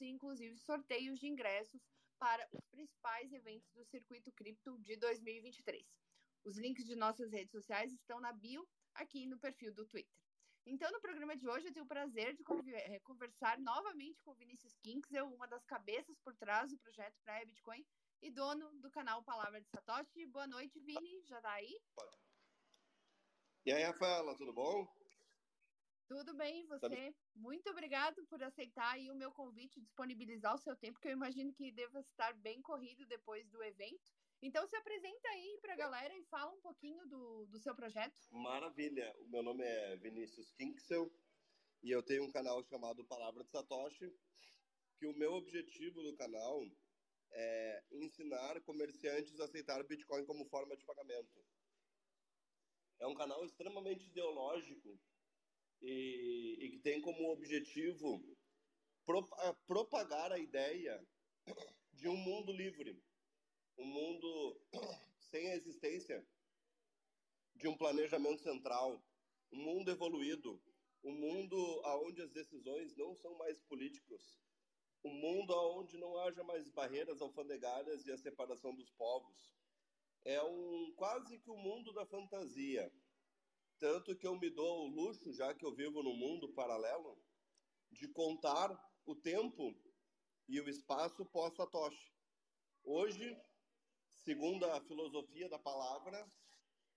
e, inclusive, sorteios de ingressos para os principais eventos do Circuito Cripto de 2023. Os links de nossas redes sociais estão na bio aqui no perfil do Twitter. Então, no programa de hoje, eu tenho o prazer de eh, conversar novamente com Vinícius Kinksel, uma das cabeças por trás do projeto Praia Bitcoin e dono do canal Palavra de Satoshi. Boa noite, Vini. Já tá aí? E aí, Rafaela, tudo bom? Tudo bem, você? Tá Muito obrigado por aceitar aí o meu convite, disponibilizar o seu tempo, que eu imagino que deva estar bem corrido depois do evento. Então se apresenta aí para a galera e fala um pouquinho do, do seu projeto. Maravilha! O meu nome é Vinícius Kinksel e eu tenho um canal chamado Palavra de Satoshi, que o meu objetivo do canal é ensinar comerciantes a aceitar Bitcoin como forma de pagamento. É um canal extremamente ideológico e, e que tem como objetivo pro, propagar a ideia de um mundo livre, um mundo sem a existência de um planejamento central, um mundo evoluído, um mundo onde as decisões não são mais políticas, um mundo onde não haja mais barreiras alfandegárias e a separação dos povos. É um quase que o um mundo da fantasia. Tanto que eu me dou o luxo, já que eu vivo num mundo paralelo, de contar o tempo e o espaço pós-Satoshi. Hoje, segundo a filosofia da palavra,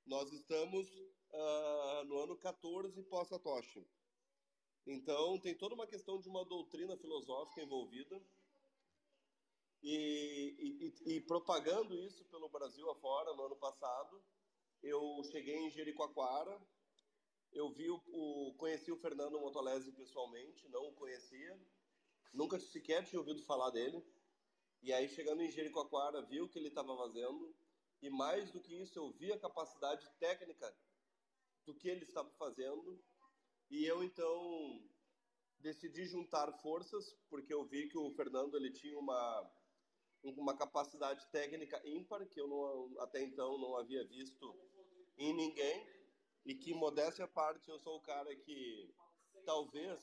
nós estamos uh, no ano 14 pós-Satoshi. Então, tem toda uma questão de uma doutrina filosófica envolvida. E, e, e, propagando isso pelo Brasil afora no ano passado, eu cheguei em Jericoacoara, eu vi o, o, conheci o Fernando Motolese pessoalmente, não o conhecia, nunca sequer tinha ouvido falar dele. E aí, chegando em Jericoacoara, vi o que ele estava fazendo, e mais do que isso, eu vi a capacidade técnica do que ele estava fazendo. E eu então decidi juntar forças, porque eu vi que o Fernando ele tinha uma uma capacidade técnica ímpar que eu não, até então não havia visto em ninguém. E que modéstia à parte eu sou o cara que talvez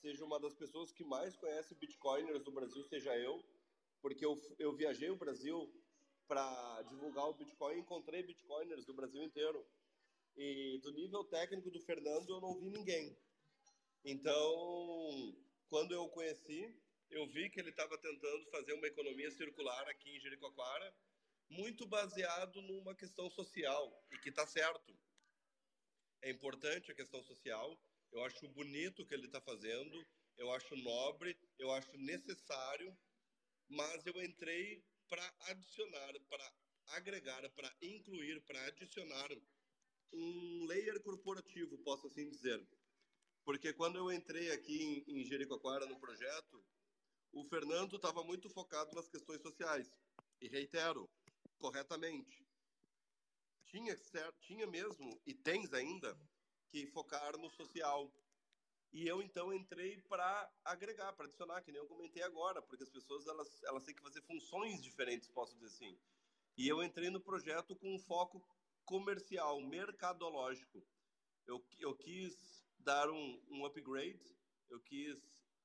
seja uma das pessoas que mais conhece bitcoiners do Brasil seja eu porque eu, eu viajei o Brasil para divulgar o Bitcoin e encontrei bitcoiners do Brasil inteiro. E do nível técnico do Fernando eu não vi ninguém. Então, quando eu o conheci, eu vi que ele estava tentando fazer uma economia circular aqui em Jericoacoara, muito baseado numa questão social, e que está certo. É importante a questão social, eu acho bonito o que ele está fazendo, eu acho nobre, eu acho necessário, mas eu entrei para adicionar, para agregar, para incluir, para adicionar um layer corporativo, posso assim dizer. Porque quando eu entrei aqui em, em Jericoacoara no projeto, o Fernando estava muito focado nas questões sociais. E reitero, corretamente. Tinha, tinha mesmo, e tens ainda, que focar no social. E eu então entrei para agregar, para adicionar, que nem eu comentei agora, porque as pessoas elas, elas têm que fazer funções diferentes, posso dizer assim. E eu entrei no projeto com um foco comercial, mercadológico. Eu, eu quis dar um, um upgrade, eu quis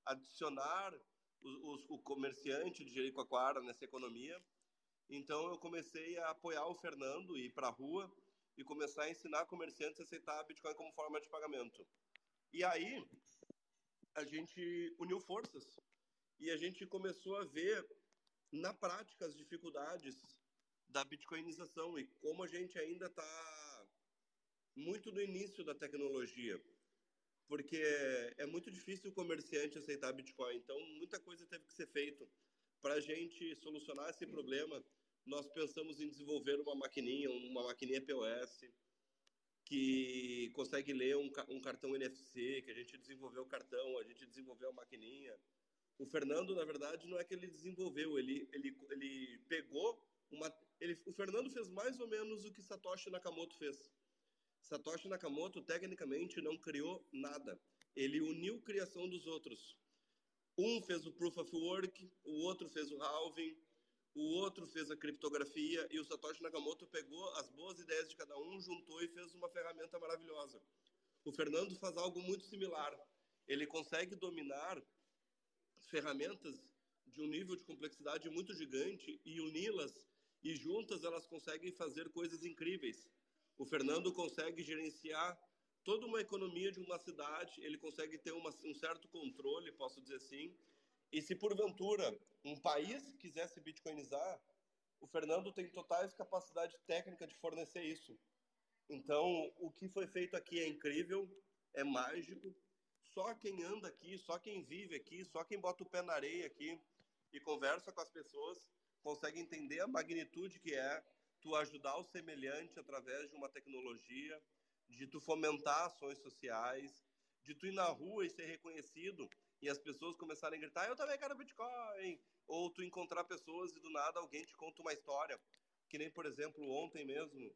adicionar os, o comerciante de Jericoacoara nessa economia. Então eu comecei a apoiar o Fernando e ir para a rua e começar a ensinar comerciantes a aceitar Bitcoin como forma de pagamento. E aí a gente uniu forças e a gente começou a ver na prática as dificuldades da bitcoinização e como a gente ainda está muito no início da tecnologia, porque é muito difícil o comerciante aceitar Bitcoin. Então, muita coisa teve que ser feito. Para a gente solucionar esse problema, nós pensamos em desenvolver uma maquininha, uma maquininha POS, que consegue ler um, um cartão NFC, que a gente desenvolveu o cartão, a gente desenvolveu a maquininha. O Fernando, na verdade, não é que ele desenvolveu, ele, ele, ele pegou uma, ele, o Fernando fez mais ou menos o que Satoshi Nakamoto fez. Satoshi Nakamoto, tecnicamente, não criou nada. Ele uniu a criação dos outros. Um fez o Proof of Work, o outro fez o Halving, o outro fez a criptografia, e o Satoshi Nakamoto pegou as boas ideias de cada um, juntou e fez uma ferramenta maravilhosa. O Fernando faz algo muito similar. Ele consegue dominar ferramentas de um nível de complexidade muito gigante e uni-las e juntas elas conseguem fazer coisas incríveis. O Fernando consegue gerenciar toda uma economia de uma cidade, ele consegue ter uma, um certo controle, posso dizer assim. E se porventura um país quisesse bitcoinizar, o Fernando tem totais capacidade técnica de fornecer isso. Então, o que foi feito aqui é incrível, é mágico. Só quem anda aqui, só quem vive aqui, só quem bota o pé na areia aqui e conversa com as pessoas consegue entender a magnitude que é tu ajudar o semelhante através de uma tecnologia, de tu fomentar ações sociais, de tu ir na rua e ser reconhecido e as pessoas começarem a gritar, eu também quero Bitcoin, ou tu encontrar pessoas e do nada alguém te conta uma história, que nem, por exemplo, ontem mesmo,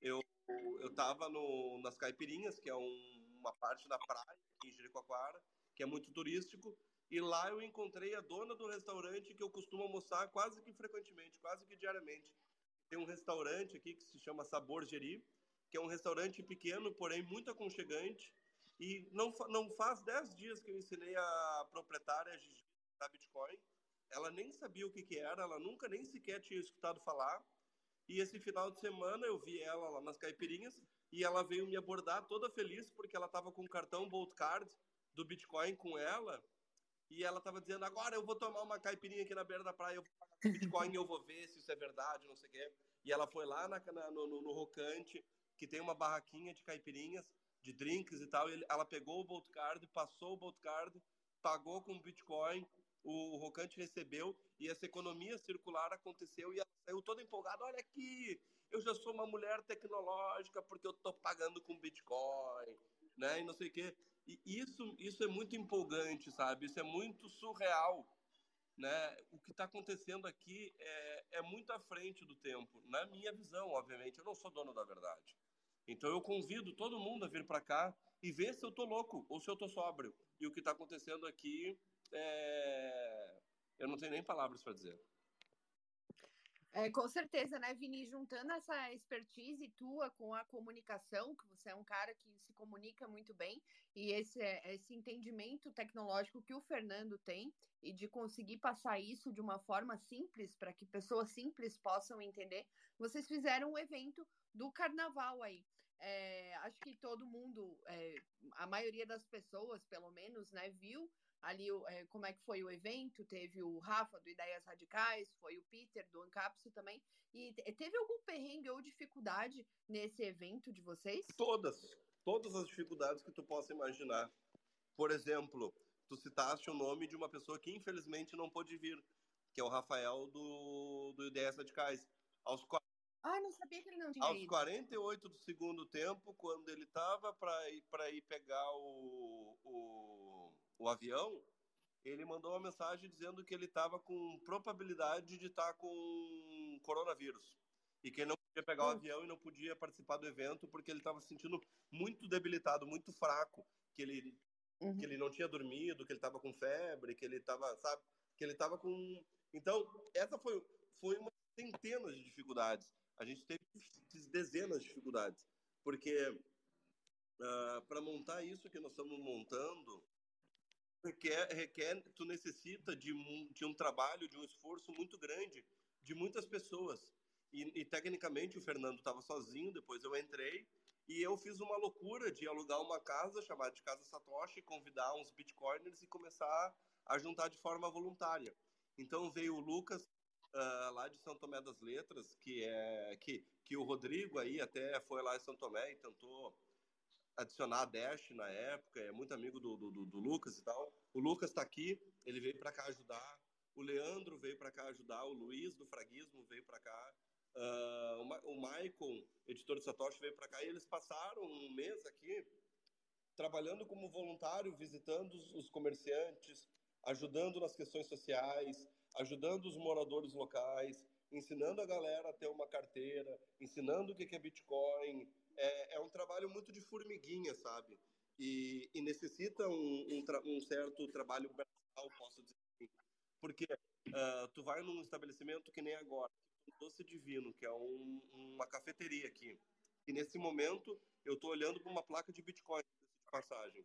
eu eu tava no, nas Caipirinhas, que é um, uma parte da praia aqui em Jericoacoara, que é muito turístico, e lá eu encontrei a dona do restaurante que eu costumo almoçar quase que frequentemente, quase que diariamente. Tem um restaurante aqui que se chama Sabor Geri, que é um restaurante pequeno, porém muito aconchegante. E não, não faz 10 dias que eu ensinei a proprietária da Bitcoin. Ela nem sabia o que, que era, ela nunca nem sequer tinha escutado falar. E esse final de semana eu vi ela lá nas caipirinhas e ela veio me abordar toda feliz porque ela estava com o cartão Bolt Card do Bitcoin com ela. E ela estava dizendo: agora eu vou tomar uma caipirinha aqui na beira da praia, eu vou pagar Bitcoin, eu vou ver se isso é verdade, não sei o quê. E ela foi lá na, na, no, no, Rocante, que tem uma barraquinha de caipirinhas, de drinks e tal. E ela pegou o Bolt Card, passou o Bolt Card, pagou com Bitcoin, o Rocante recebeu e essa economia circular aconteceu e ela saiu toda empolgada. Olha aqui, eu já sou uma mulher tecnológica porque eu estou pagando com Bitcoin, né? E não sei o quê. E isso, isso é muito empolgante, sabe? Isso é muito surreal, né? O que está acontecendo aqui é, é muito à frente do tempo, na minha visão, obviamente. Eu não sou dono da verdade. Então eu convido todo mundo a vir para cá e ver se eu tô louco ou se eu tô sóbrio. E o que está acontecendo aqui é... eu não tenho nem palavras para dizer. É, com certeza, né, Vini? Juntando essa expertise tua com a comunicação, que você é um cara que se comunica muito bem, e esse, esse entendimento tecnológico que o Fernando tem, e de conseguir passar isso de uma forma simples, para que pessoas simples possam entender, vocês fizeram um evento do carnaval aí. É, acho que todo mundo, é, a maioria das pessoas, pelo menos, né, viu ali é, como é que foi o evento, teve o Rafa do Ideias Radicais, foi o Peter do Ancapsu também, e teve algum perrengue ou dificuldade nesse evento de vocês? Todas, todas as dificuldades que tu possa imaginar. Por exemplo, tu citaste o nome de uma pessoa que infelizmente não pôde vir, que é o Rafael do, do Ideias Radicais. Aos ah, não sabia que ele não tinha Aos ido. 48 do segundo tempo, quando ele estava para ir, ir pegar o, o, o, avião, ele mandou uma mensagem dizendo que ele estava com probabilidade de estar tá com coronavírus. E que ele não podia pegar o avião e não podia participar do evento porque ele estava se sentindo muito debilitado, muito fraco. Que ele, uhum. que ele não tinha dormido, que ele estava com febre, que ele estava, sabe? Que ele estava com. Então, essa foi, foi uma centena de dificuldades a gente teve dezenas de dificuldades, porque uh, ah, para montar isso que nós estamos montando, requer, requer tu necessita de um, de um trabalho, de um esforço muito grande de muitas pessoas. E, e tecnicamente o Fernando estava sozinho, depois eu entrei e eu fiz uma loucura de alugar uma casa chamada de Casa Satoshi, convidar uns bitcoiners e começar a juntar de forma voluntária. Então veio o Lucas, uh, lá de São Tomé das Letras, que é que, que o Rodrigo aí até foi lá em São Tomé e tentou adicionar a Dash na época, é muito amigo do, do, do Lucas e tal. O Lucas está aqui, ele veio para cá ajudar. O Leandro veio para cá ajudar. O Luiz do Fraguismo veio para cá. Uh, o, Michael, editor de Satoshi, veio para cá e eles passaram um mês aqui trabalhando como voluntário, visitando os comerciantes, ajudando nas questões sociais, ajudando os moradores locais, ensinando a galera a ter uma carteira, ensinando o que é Bitcoin. É, é um trabalho muito de formiguinha, sabe? E, e necessita um, um, um, certo trabalho braçal, posso dizer assim. Porque uh, tu vai num estabelecimento que nem agora, um Doce Divino, que é um, uma cafeteria aqui. E nesse momento eu estou olhando para uma placa de Bitcoin, de passagem.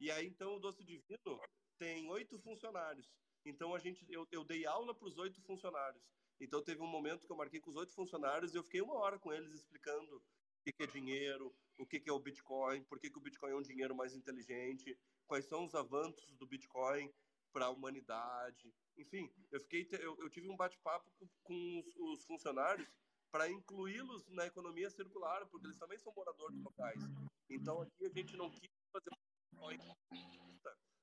E aí então o Doce Divino tem oito funcionários. Então a gente, eu, eu dei aula para os oito funcionários. Então teve um momento que eu marquei com os oito funcionários e eu fiquei uma hora com eles explicando o que é dinheiro, o que é o Bitcoin, por que, que o Bitcoin é um dinheiro mais inteligente, quais são os avanços do Bitcoin para a humanidade. Enfim, eu fiquei, eu, eu tive um bate-papo com, com os, os funcionários para incluí-los na economia circular, porque eles também são moradores locais. Então aqui a gente não quis fazer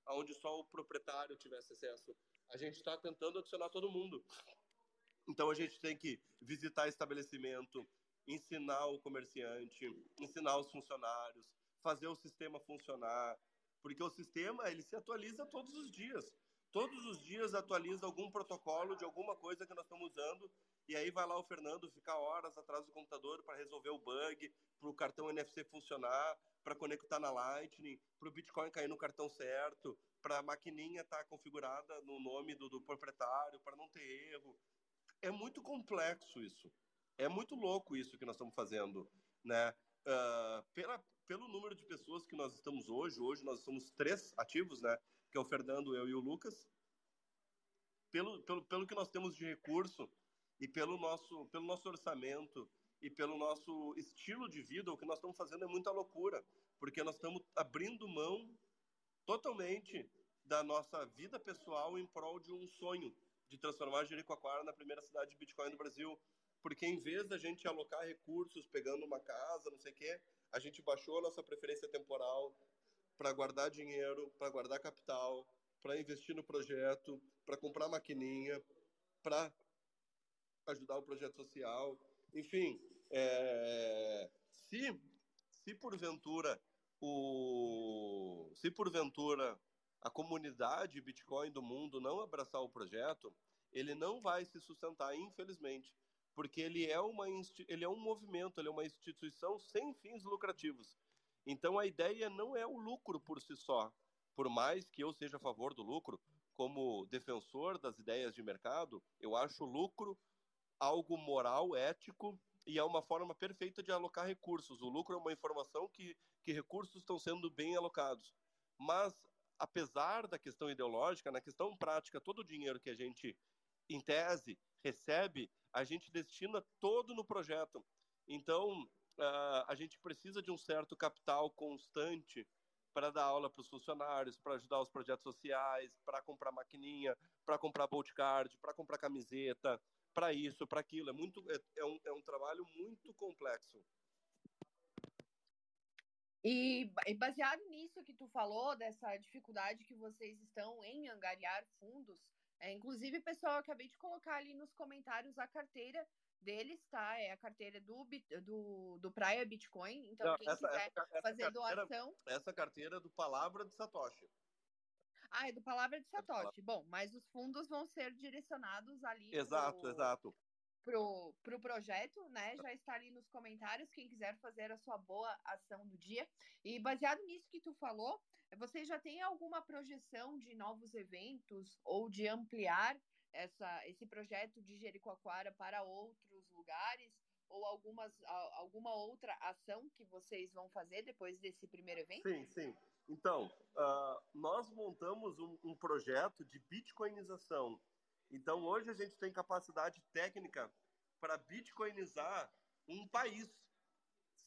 onde só o proprietário tivesse acesso. A gente está tentando adicionar todo mundo. Então a gente tem que visitar estabelecimento, ensinar o comerciante, ensinar os funcionários, fazer o sistema funcionar, porque o sistema ele se atualiza todos os dias. Todos os dias atualiza algum protocolo de alguma coisa que nós estamos usando e aí vai lá o Fernando ficar horas atrás do computador para resolver o bug, para o cartão NFC funcionar, para conectar na Lightning, para o Bitcoin cair no cartão certo, para a maquininha estar tá configurada no nome do, do proprietário, para não ter erro. É muito complexo isso. É muito louco isso que nós estamos fazendo, né? Uh, pela, pelo número de pessoas que nós estamos hoje, hoje nós somos três ativos, né? Que é o Fernando, eu e o Lucas. Pelo, pelo, pelo que nós temos de recurso, e pelo nosso, pelo nosso orçamento e pelo nosso estilo de vida, o que nós estamos fazendo é muita loucura, porque nós estamos abrindo mão totalmente da nossa vida pessoal em prol de um sonho de transformar Jericoacoara na primeira cidade de Bitcoin do Brasil. Porque em vez da gente alocar recursos pegando uma casa, não sei o quê, a gente baixou a nossa preferência temporal para guardar dinheiro, para guardar capital, para investir no projeto, para comprar maquininha, para ajudar o projeto social. Enfim, é, se, se porventura o, se porventura a comunidade Bitcoin do mundo não abraçar o projeto, ele não vai se sustentar, infelizmente, porque ele é, uma, ele é um movimento, ele é uma instituição sem fins lucrativos. Então a ideia não é o lucro por si só. Por mais que eu seja a favor do lucro, como defensor das ideias de mercado, eu acho lucro algo moral, ético e é uma forma perfeita de alocar recursos. O lucro é uma informação que, que recursos estão sendo bem alocados. Mas, apesar da questão ideológica, na questão prática, todo o dinheiro que a gente, em tese, recebe, a gente destina todo no projeto. Então, uh, a gente precisa de um certo capital constante para dar aula para os funcionários, para ajudar os projetos sociais, para comprar maquininha, para comprar bolt card, para comprar camiseta, para isso, para aquilo. É, muito, é, é, um, é um trabalho muito complexo. E, e, baseado nisso que tu falou, dessa dificuldade que vocês estão em angariar fundos, é, inclusive, pessoal, acabei de colocar ali nos comentários a carteira deles, tá? É a carteira do, do, do Praia Bitcoin. Então, Não, quem essa, quiser essa, essa fazer carteira, doação. Essa carteira é do Palavra de Satoshi. Ah, é do Palavra de Satoshi. Bom, mas os fundos vão ser direcionados ali. Exato, pro, exato. Pro, pro projeto, né? Já está ali nos comentários, quem quiser fazer a sua boa ação do dia. E baseado nisso que tu falou, você já tem alguma projeção de novos eventos ou de ampliar essa, esse projeto de Jericoacoara para outros lugares? Ou algumas, alguma outra ação que vocês vão fazer depois desse primeiro evento? Sim, sim. Então, uh, nós montamos um, um, projeto de bitcoinização. Então, hoje a gente tem capacidade técnica para bitcoinizar um país,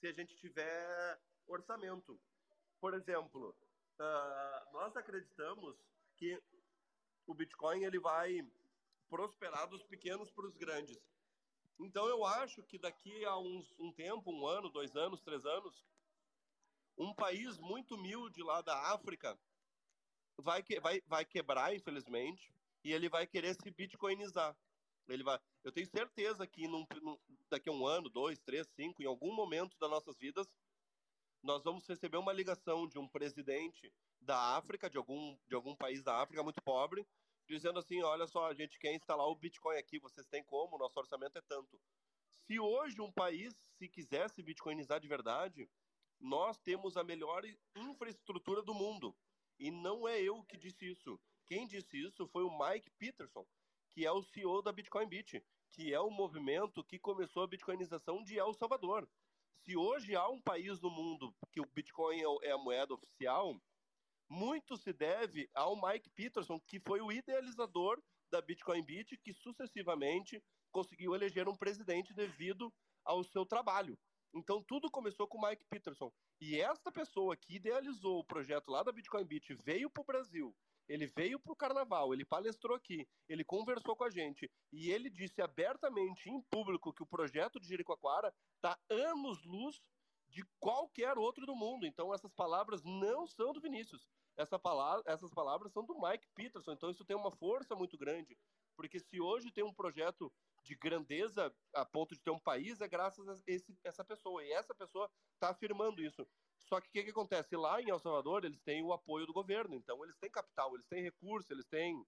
se a gente tiver orçamento. Por exemplo, uh, nós acreditamos que o Bitcoin ele vai prosperar dos pequenos para os grandes. Então, eu acho que daqui a uns, um tempo, um ano, dois anos, três anos, um país muito humilde lá da África vai, que, vai, vai quebrar, infelizmente, e ele vai querer se bitcoinizar. Ele vai, eu tenho certeza que num, num, daqui a um ano, dois, três, cinco, em algum momento das nossas vidas, nós vamos receber uma ligação de um presidente da África, de algum, de algum país da África muito pobre, dizendo assim: olha só, a gente quer instalar o Bitcoin aqui, vocês têm como? Nosso orçamento é tanto. Se hoje um país se quisesse bitcoinizar de verdade, nós temos a melhor infraestrutura do mundo. E não é eu que disse isso. Quem disse isso foi o Mike Peterson, que é o CEO da Bitcoin Beach, que é o movimento que começou a bitcoinização de El Salvador. Se hoje há um país no mundo que o Bitcoin é, é a moeda oficial, muito se deve ao Mike Peterson, que foi o idealizador da Bitcoin Beat, que sucessivamente conseguiu eleger um presidente devido ao seu trabalho. Então tudo começou com o Mike Peterson. E esta pessoa que idealizou o projeto lá da Bitcoin Beat veio para o Brasil. Ele veio para o carnaval, ele palestrou aqui, ele conversou com a gente e ele disse abertamente em público que o projeto de Jericoacoara está anos-luz de qualquer outro do mundo. Então essas palavras não são do Vinícius. Essa palavra, essas palavras são do Mike Peterson. Então isso tem uma força muito grande, porque se hoje tem um projeto de grandeza a ponto de ter um país é graças a esse, essa pessoa. E essa pessoa está afirmando isso. Só que o que, que, acontece? Lá em El Salvador, eles têm o apoio do governo. Então, eles têm capital, eles têm recurso, eles têm.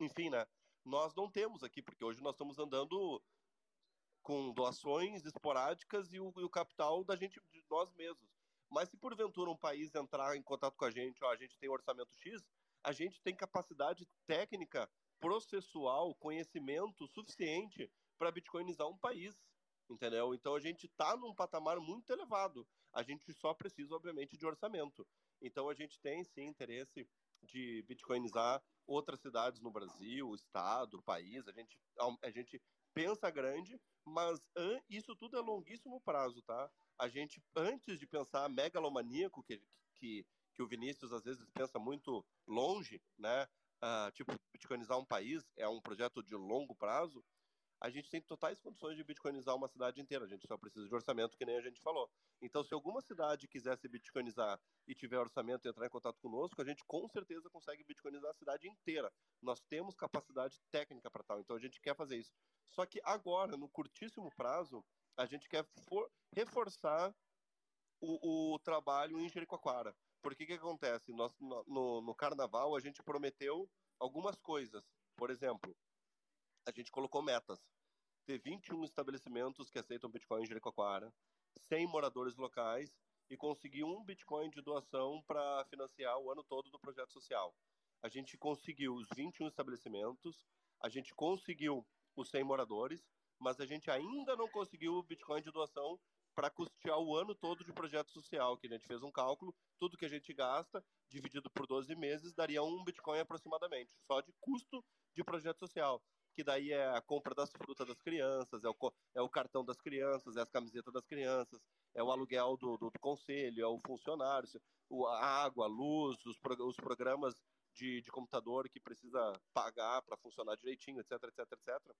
Enfim, né? Nós não temos aqui, porque hoje nós estamos andando com doações esporádicas e o, e o capital da gente, de nós mesmos. Mas se porventura um país entrar em contato com a gente, ó, a gente tem orçamento X, a gente tem capacidade técnica processual, conhecimento suficiente para bitcoinizar um país, entendeu? Então a gente está num patamar muito elevado. A gente só precisa, obviamente, de orçamento. Então a gente tem sim interesse de bitcoinizar outras cidades no Brasil, estado, país. A gente, a gente pensa grande, mas isso tudo é longuíssimo prazo, tá? A gente, antes de pensar megalomaníaco, que, que, que o Vinícius às vezes pensa muito longe, né? Uh, tipo, bitcoinizar um país é um projeto de longo prazo, a gente tem totais condições de bitcoinizar uma cidade inteira. A gente só precisa de orçamento, que nem a gente falou. Então, se alguma cidade quiser se bitcoinizar e tiver orçamento e entrar em contato conosco, a gente com certeza consegue bitcoinizar a cidade inteira. Nós temos capacidade técnica para tal, então a gente quer fazer isso. Só que agora, no curtíssimo prazo, a gente quer reforçar o, o trabalho em Jericoacoara. Porque que acontece? Nós, no, no, carnaval, a gente prometeu algumas coisas. Por exemplo, a gente colocou metas. Ter 21 estabelecimentos que aceitam Bitcoin em Jericoacoara, 100 moradores locais e conseguir um Bitcoin de doação para financiar o ano todo do projeto social. A gente conseguiu os 21 estabelecimentos, a gente conseguiu os 100 moradores, mas a gente ainda não conseguiu o Bitcoin de doação para custear o ano todo de projeto social, que a gente fez um cálculo, tudo que a gente gasta, dividido por 12 meses, daria um Bitcoin aproximadamente, só de custo de projeto social. Que daí é a compra das frutas das crianças, é o, é o cartão das crianças, é as camisetas das crianças, é o aluguel do, do, do conselho, é o funcionário, a água, a luz, os, os programas de, de computador que precisa pagar para funcionar direitinho, etc, etc, etc.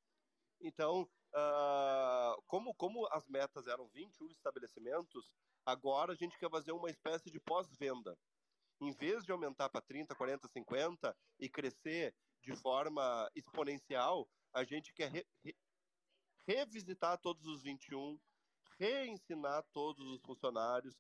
Então, uh, como, como as metas eram 21 estabelecimentos, agora a gente quer fazer uma espécie de pós-venda. Em vez de aumentar para 30, 40, 50 e crescer de forma exponencial, a gente quer re, re, revisitar todos os 21, reensinar todos os funcionários,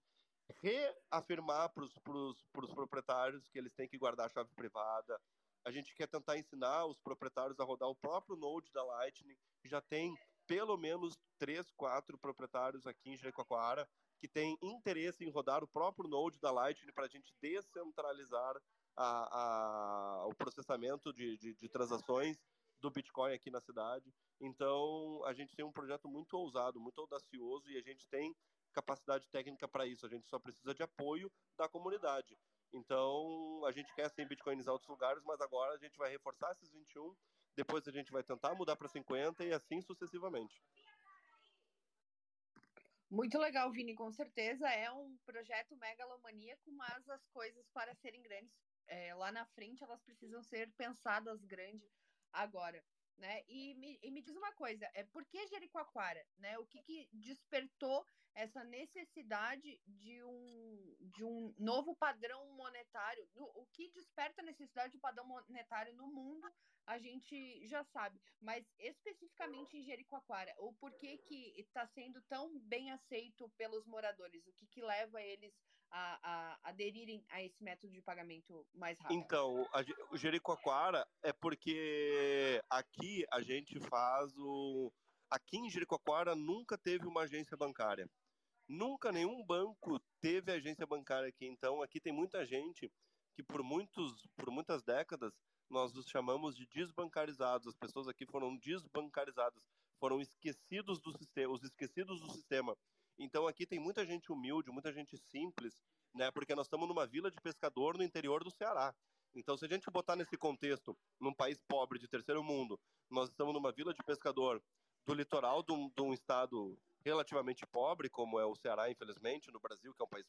reafirmar para os proprietários que eles têm que guardar a chave privada, a gente quer tentar ensinar os proprietários a rodar o próprio Node da Lightning, já tem pelo menos três, quatro proprietários aqui em Jericoacoara que têm interesse em rodar o próprio Node da Lightning para a gente descentralizar a, a, o processamento de, de, de transações do Bitcoin aqui na cidade. Então, a gente tem um projeto muito ousado, muito audacioso e a gente tem capacidade técnica para isso. A gente só precisa de apoio da comunidade. Então, a gente quer sim bitcoinizar outros lugares, mas agora a gente vai reforçar esses 21, depois a gente vai tentar mudar para 50 e assim sucessivamente. Muito legal, Vini, com certeza é um projeto megalomaníaco, mas as coisas para serem grandes é, lá na frente elas precisam ser pensadas grande agora, né? E me, e me diz uma coisa, é por que Jericoacoara, né? O que, que despertou essa necessidade de um, de um novo padrão monetário. O que desperta a necessidade de padrão monetário no mundo, a gente já sabe. Mas especificamente em Jericoacoara, o porquê que está sendo tão bem aceito pelos moradores? O que, que leva eles a, a, aderirem a esse método de pagamento mais rápido? Então, a, o Jericoacoara é porque aqui a gente faz o... Aqui em Jericoacoara nunca teve uma agência bancária. Nunca nenhum banco teve agência bancária aqui. Então, aqui tem muita gente que por, muitos, por muitas décadas nós os chamamos de desbancarizados. As pessoas aqui foram desbancarizadas, foram esquecidos do sistema, os esquecidos do sistema. Então aqui tem muita gente humilde, muita gente simples né? Porque nós estamos numa vila de pescador no interior do Ceará. Então, se a gente botar nesse contexto, num país pobre de terceiro mundo, nós estamos numa vila de pescador do litoral de um, de um estado relativamente pobre, como é o Ceará, infelizmente, no Brasil, que é um país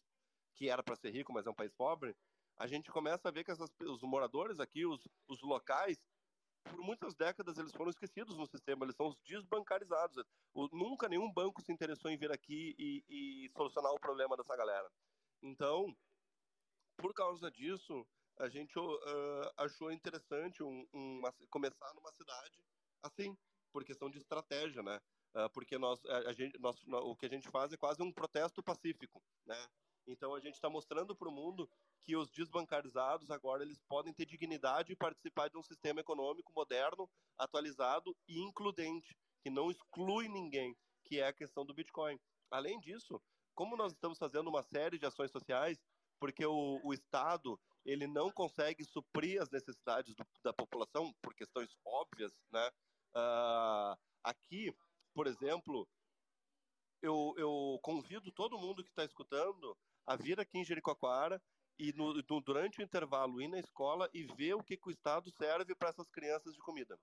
que era para ser rico, mas é um país pobre, a gente começa a ver que essas, os moradores aqui, os, os locais, por muitas décadas eles foram esquecidos no sistema, eles são os desbancarizados. O, nunca nenhum banco se interessou em vir aqui e, e solucionar o problema dessa galera. Então, por causa disso, a gente uh, achou interessante um, um, começar numa cidade assim, por questão de estratégia, né? Uh, porque nós, a, a gente, nós, o que a gente faz é quase um protesto pacífico, né? Então a gente está mostrando para o mundo que os desbancarizados agora eles podem ter dignidade e participar de um sistema econômico moderno, atualizado e includente, que não exclui ninguém, que é a questão do Bitcoin. Além disso, como nós estamos fazendo uma série de ações sociais, porque o, o Estado ele não consegue suprir as necessidades do, da população por questões óbvias, né? Uh, aqui, por exemplo, eu, eu convido todo mundo que está escutando a vir aqui em Jericoacoara e no, no, durante o intervalo ir na escola e ver o que, que o Estado serve para essas crianças de comida.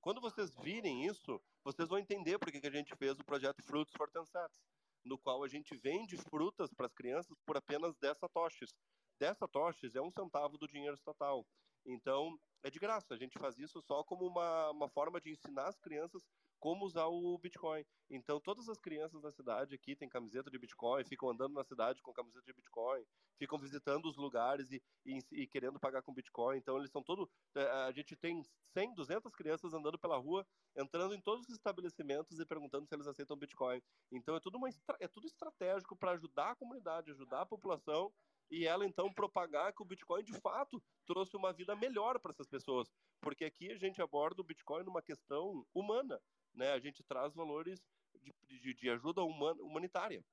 Quando vocês virem isso, vocês vão entender por que, que a gente fez o projeto Fruits for Tansets, no qual a gente vende frutas para as crianças por apenas 10 satoshis. 10 satoshis é um centavo do dinheiro estatal. Então, é de graça. A gente faz isso só como uma, uma forma de ensinar as crianças como usar o Bitcoin. Então, todas as crianças da cidade aqui têm camiseta de Bitcoin, ficam andando na cidade com camiseta de Bitcoin, ficam visitando os lugares e, e, e querendo pagar com Bitcoin. Então, eles são todo. É, a gente tem 100, 200 crianças andando pela rua, entrando em todos os estabelecimentos e perguntando se eles aceitam Bitcoin. Então, é tudo, uma, é tudo estratégico para ajudar a comunidade, ajudar a população e ela então propagar que o Bitcoin de fato trouxe uma vida melhor para essas pessoas, porque aqui a gente aborda o Bitcoin numa questão humana, né? A gente traz valores de, de, de ajuda humanitária.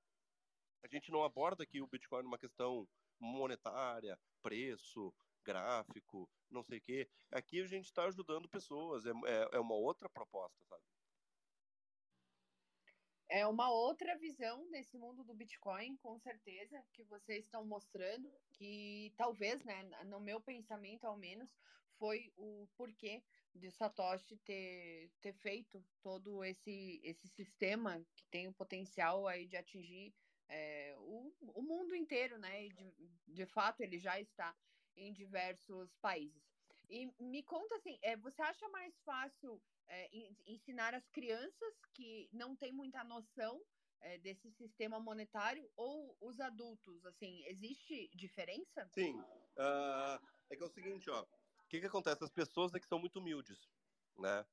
A gente não aborda aqui o Bitcoin numa questão monetária, preço, gráfico, não sei o quê. Aqui a gente está ajudando pessoas, é, é, é uma outra proposta, sabe? É uma outra visão desse mundo do Bitcoin, com certeza, que vocês estão mostrando, que talvez, né, no meu pensamento ao menos, foi o porquê de Satoshi ter, ter feito todo esse, esse sistema que tem o potencial aí de atingir é, o, o mundo inteiro, né? E de, de fato ele já está em diversos países. E me conta assim, é, você acha mais fácil é, ensinar as crianças que não têm muita noção é, desse sistema monetário ou os adultos? Assim, existe diferença? Sim. Uh, é que é o seguinte, ó. Que, que acontece? As pessoas é que são muito humildes, né?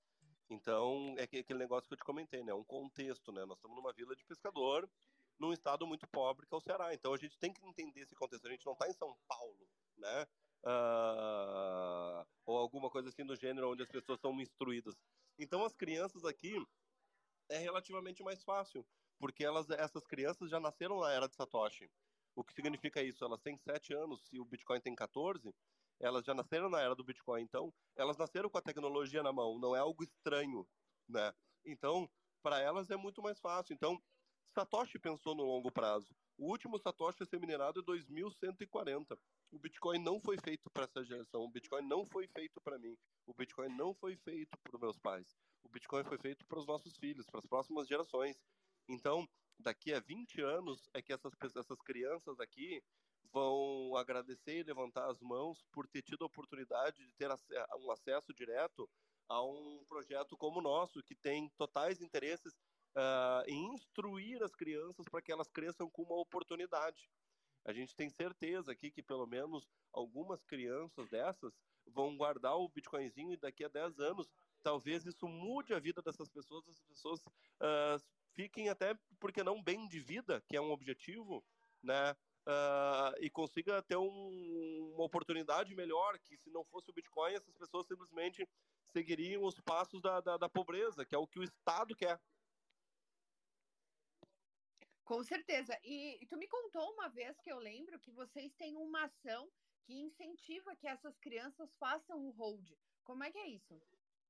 Então, é aquele negócio que eu te comentei, né? Um contexto, né? Nós estamos numa vila de pescador, num estado muito pobre que é o Ceará. Então, a gente tem que entender esse contexto. A gente não está em São Paulo, né? Uh, ou alguma coisa assim do gênero onde as pessoas são instruídas. Então as crianças aqui é relativamente mais fácil, porque elas, essas crianças já nasceram na era de Satoshi. O que significa isso? Elas têm 7 anos, se o Bitcoin tem 14, elas já nasceram na era do Bitcoin. Então, elas nasceram com a tecnologia na mão, não é algo estranho, né? Então, para elas é muito mais fácil. Então, Satoshi pensou no longo prazo. O último Satoshi a ser minerado é 2140. O Bitcoin não foi feito para essa geração. O Bitcoin não foi feito para mim. O Bitcoin não foi feito para meus pais. O Bitcoin foi feito para os nossos filhos, para as próximas gerações. Então, daqui a 20 anos é que essas, essas crianças aqui vão agradecer e levantar as mãos por ter tido a oportunidade de ter um acesso direto a um projeto como o nosso, que tem totais interesses uh, em instruir as crianças para que elas cresçam com uma oportunidade. A gente tem certeza aqui que pelo menos algumas crianças dessas vão guardar o Bitcoinzinho e daqui a 10 anos talvez isso mude a vida dessas pessoas, essas pessoas uh, fiquem até, porque não bem de vida, que é um objetivo, né? Uh, e consiga ter um, uma oportunidade melhor, que se não fosse o Bitcoin, essas pessoas simplesmente seguiriam os passos da, da, da pobreza, que é o que o Estado quer. Com certeza. E, e, tu me contou uma vez que eu lembro que vocês têm uma ação que incentiva que essas crianças façam o hold. Como é que é isso?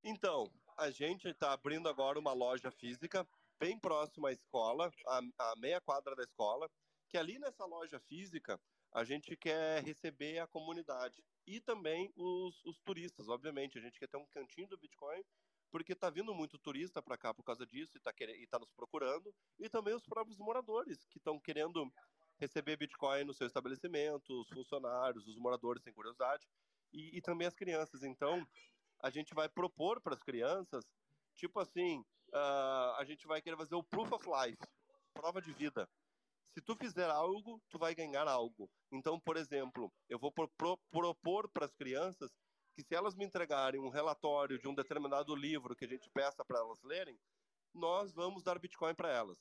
Então, a gente está abrindo agora uma loja física bem próxima à escola, a, a meia quadra da escola, que ali nessa loja física a gente quer receber a comunidade e também os, os turistas, obviamente. A gente quer ter um cantinho do Bitcoin, porque está vindo muito turista para cá por causa disso e está tá nos procurando, e também os próprios moradores que estão querendo receber Bitcoin no seu estabelecimento, os funcionários, os moradores têm curiosidade, e, e também as crianças. Então, a gente vai propor para as crianças, tipo assim, uh, a gente vai querer fazer o Proof of Life, prova de vida se tu fizer algo, tu vai ganhar algo. Então, por exemplo, eu vou pro, pro, propor para as crianças que se elas me entregarem um relatório de um determinado livro que a gente peça para elas lerem, nós vamos dar Bitcoin para elas.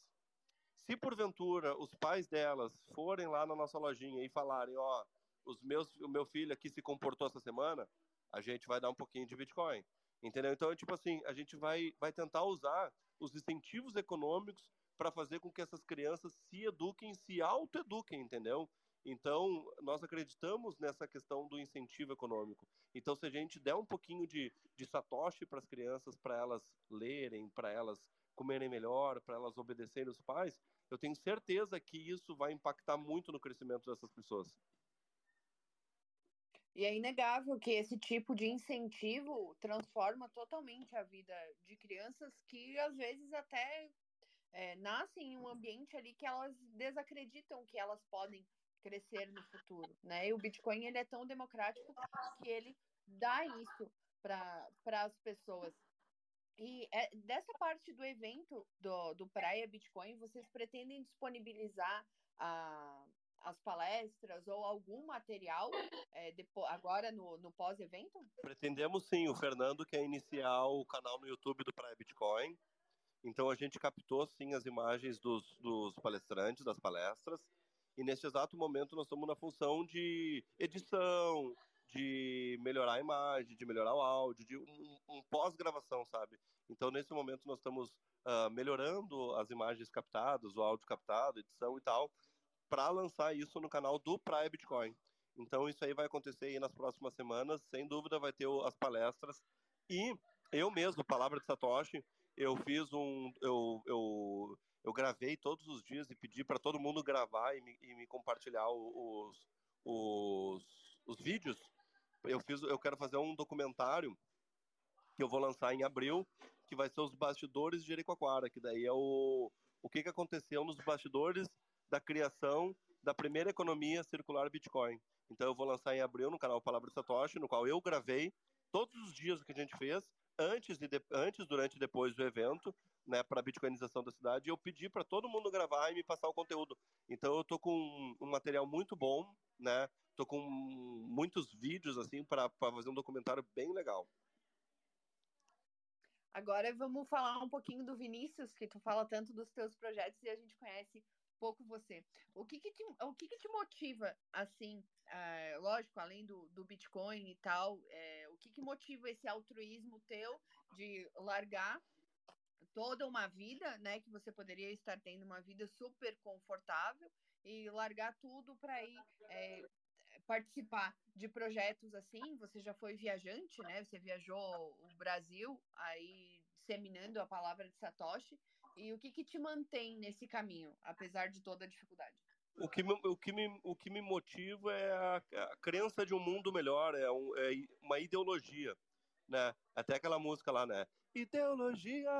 Se porventura os pais delas forem lá na nossa lojinha e falarem, ó, oh, os meus, o meu filho aqui se comportou essa semana, a gente vai dar um pouquinho de Bitcoin. Entendeu? Então, tipo assim, a gente vai, vai tentar usar os incentivos econômicos para fazer com que essas crianças se eduquem, se autoeduquem, entendeu? Então, nós acreditamos nessa questão do incentivo econômico. Então, se a gente der um pouquinho de, de satoshi para as crianças, para elas lerem, para elas comerem melhor, para elas obedecerem os pais, eu tenho certeza que isso vai impactar muito no crescimento dessas pessoas. E é inegável que esse tipo de incentivo transforma totalmente a vida de crianças que às vezes até é, nascem em um ambiente ali que elas desacreditam que elas podem crescer no futuro, né? E o Bitcoin ele é tão democrático que ele dá isso para as pessoas. E é, dessa parte do evento do, do Praia Bitcoin, vocês pretendem disponibilizar a, as palestras ou algum material é, depois, agora no, no pós-evento? Pretendemos sim. O Fernando quer iniciar o canal no YouTube do Praia Bitcoin. Então a gente captou sim as imagens dos, dos palestrantes, das palestras, e nesse exato momento nós estamos na função de edição, de melhorar a imagem, de melhorar o áudio, de um, um pós-gravação, sabe? Então nesse momento nós estamos uh, melhorando as imagens captadas, o áudio captado, edição e tal, para lançar isso no canal do Praia Bitcoin. Então isso aí vai acontecer aí nas próximas semanas, sem dúvida vai ter as palestras e eu mesmo, Palavra de Satoshi, eu fiz um. Eu, eu, eu gravei todos os dias e pedi para todo mundo gravar e me, e me compartilhar os, os, os vídeos. Eu, fiz, eu quero fazer um documentário que eu vou lançar em abril, que vai ser os bastidores de Jericoacoara, que daí é o, o que, que aconteceu nos bastidores da criação da primeira economia circular Bitcoin. Então eu vou lançar em abril no canal Palavra Satoshi, no qual eu gravei todos os dias o que a gente fez antes, de, antes, durante e depois do evento, né, para a bitcoinização da cidade, eu pedi para todo mundo gravar e me passar o conteúdo. Então eu tô com um, um material muito bom, né? Tô com muitos vídeos assim para fazer um documentário bem legal. Agora vamos falar um pouquinho do Vinícius, que tu fala tanto dos teus projetos e a gente conhece pouco você. O que que te, o que que te motiva, assim, é, lógico, além do, do Bitcoin e tal, é, que que motiva esse altruísmo teu de largar toda uma vida, né, que você poderia estar tendo uma vida super confortável e largar tudo para ir é, participar de projetos assim? Você já foi viajante, né? Você viajou o Brasil aí disseminando a palavra de Satoshi. E o que, que te mantém nesse caminho, apesar de toda a dificuldade? O que, me, o, que me, o que me motiva é a, a crença de um mundo melhor, é, um, é uma ideologia, né? Até aquela música lá, né? Ideologia,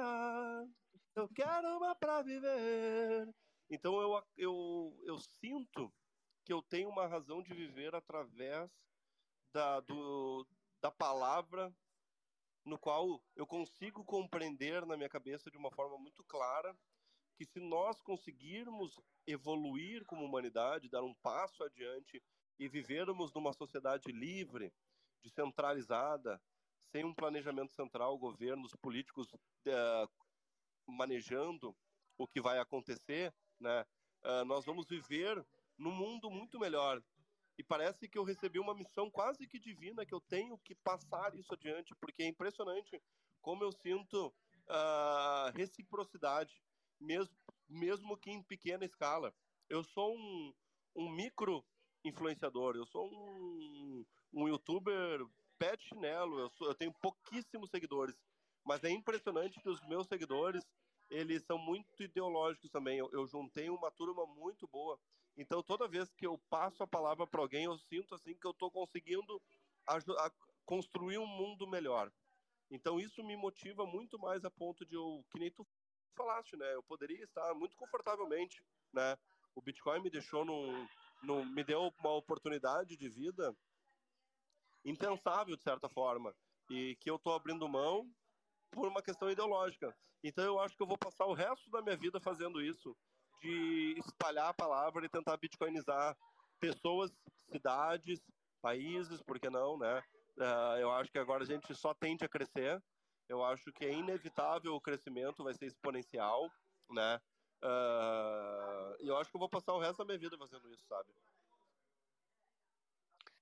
eu quero uma para viver. Então eu, eu, eu sinto que eu tenho uma razão de viver através da, do, da palavra no qual eu consigo compreender na minha cabeça de uma forma muito clara que se nós conseguirmos evoluir como humanidade, dar um passo adiante e vivermos numa sociedade livre, descentralizada, sem um planejamento central, governos políticos uh, manejando o que vai acontecer, né? Uh, nós vamos viver num mundo muito melhor. E parece que eu recebi uma missão quase que divina, que eu tenho que passar isso adiante, porque é impressionante como eu sinto uh, reciprocidade, mesmo, mesmo que em pequena escala. Eu sou um, um micro influenciador, eu sou um, um youtuber de chinelo, eu, sou, eu tenho pouquíssimos seguidores, mas é impressionante que os meus seguidores, eles são muito ideológicos também. Eu, eu juntei uma turma muito boa Então, toda vez que eu passo a palavra para alguém, eu sinto assim que eu estou conseguindo construir um mundo melhor. Então, isso me motiva muito mais a ponto de eu, que nem tu falaste, né? Eu poderia estar muito confortavelmente, né? O Bitcoin me deixou num, num me deu uma oportunidade de vida impensável de certa forma e que eu estou abrindo mão por uma questão ideológica. Então eu acho que eu vou passar o resto da minha vida fazendo isso, de espalhar a palavra e tentar bitcoinizar pessoas, cidades, países, por que não, né? Uh, eu acho que agora a gente só tende a crescer. Eu acho que é inevitável o crescimento, vai ser exponencial, né? Uh, e eu acho que eu vou passar o resto da minha vida fazendo isso, sabe?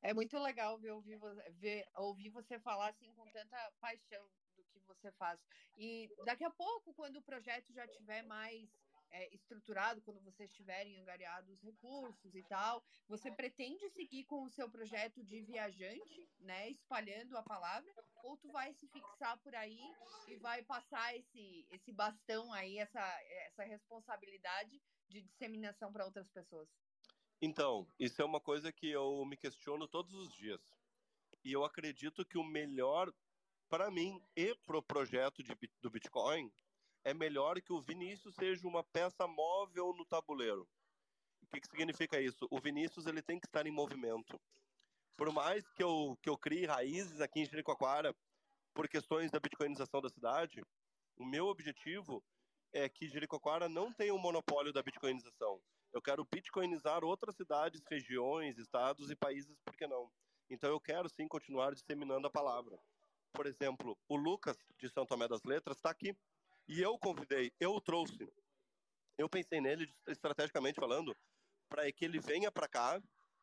É muito legal ver, ouvir, ver, ouvir você falar assim com tanta paixão do que você faz. E daqui a pouco, quando o projeto já tiver mais é, estruturado, quando vocês tiverem angariado os recursos e tal, você pretende seguir com o seu projeto de viajante, né, espalhando a palavra, ou tu vai se fixar por aí e vai passar esse, esse bastão aí, essa, essa responsabilidade de disseminação para outras pessoas? Então, isso é uma coisa que eu me questiono todos os dias. E eu acredito que o melhor para mim e pro projeto de, do Bitcoin é melhor que o Vinícius seja uma peça móvel no tabuleiro. O que, que significa isso? O Vinícius ele tem que estar em movimento. Por mais que eu, que eu crie raízes aqui em Jericoacoara por questões da bitcoinização da cidade, o meu objetivo é que Jericoacoara não tenha um monopólio da bitcoinização. Eu quero bitcoinizar outras cidades, regiões, estados e países, por que não? Então eu quero sim continuar disseminando a palavra. Por exemplo, o Lucas de São Tomé das Letras está aqui e eu convidei, eu o trouxe. Eu pensei nele estrategicamente falando para que ele venha para cá,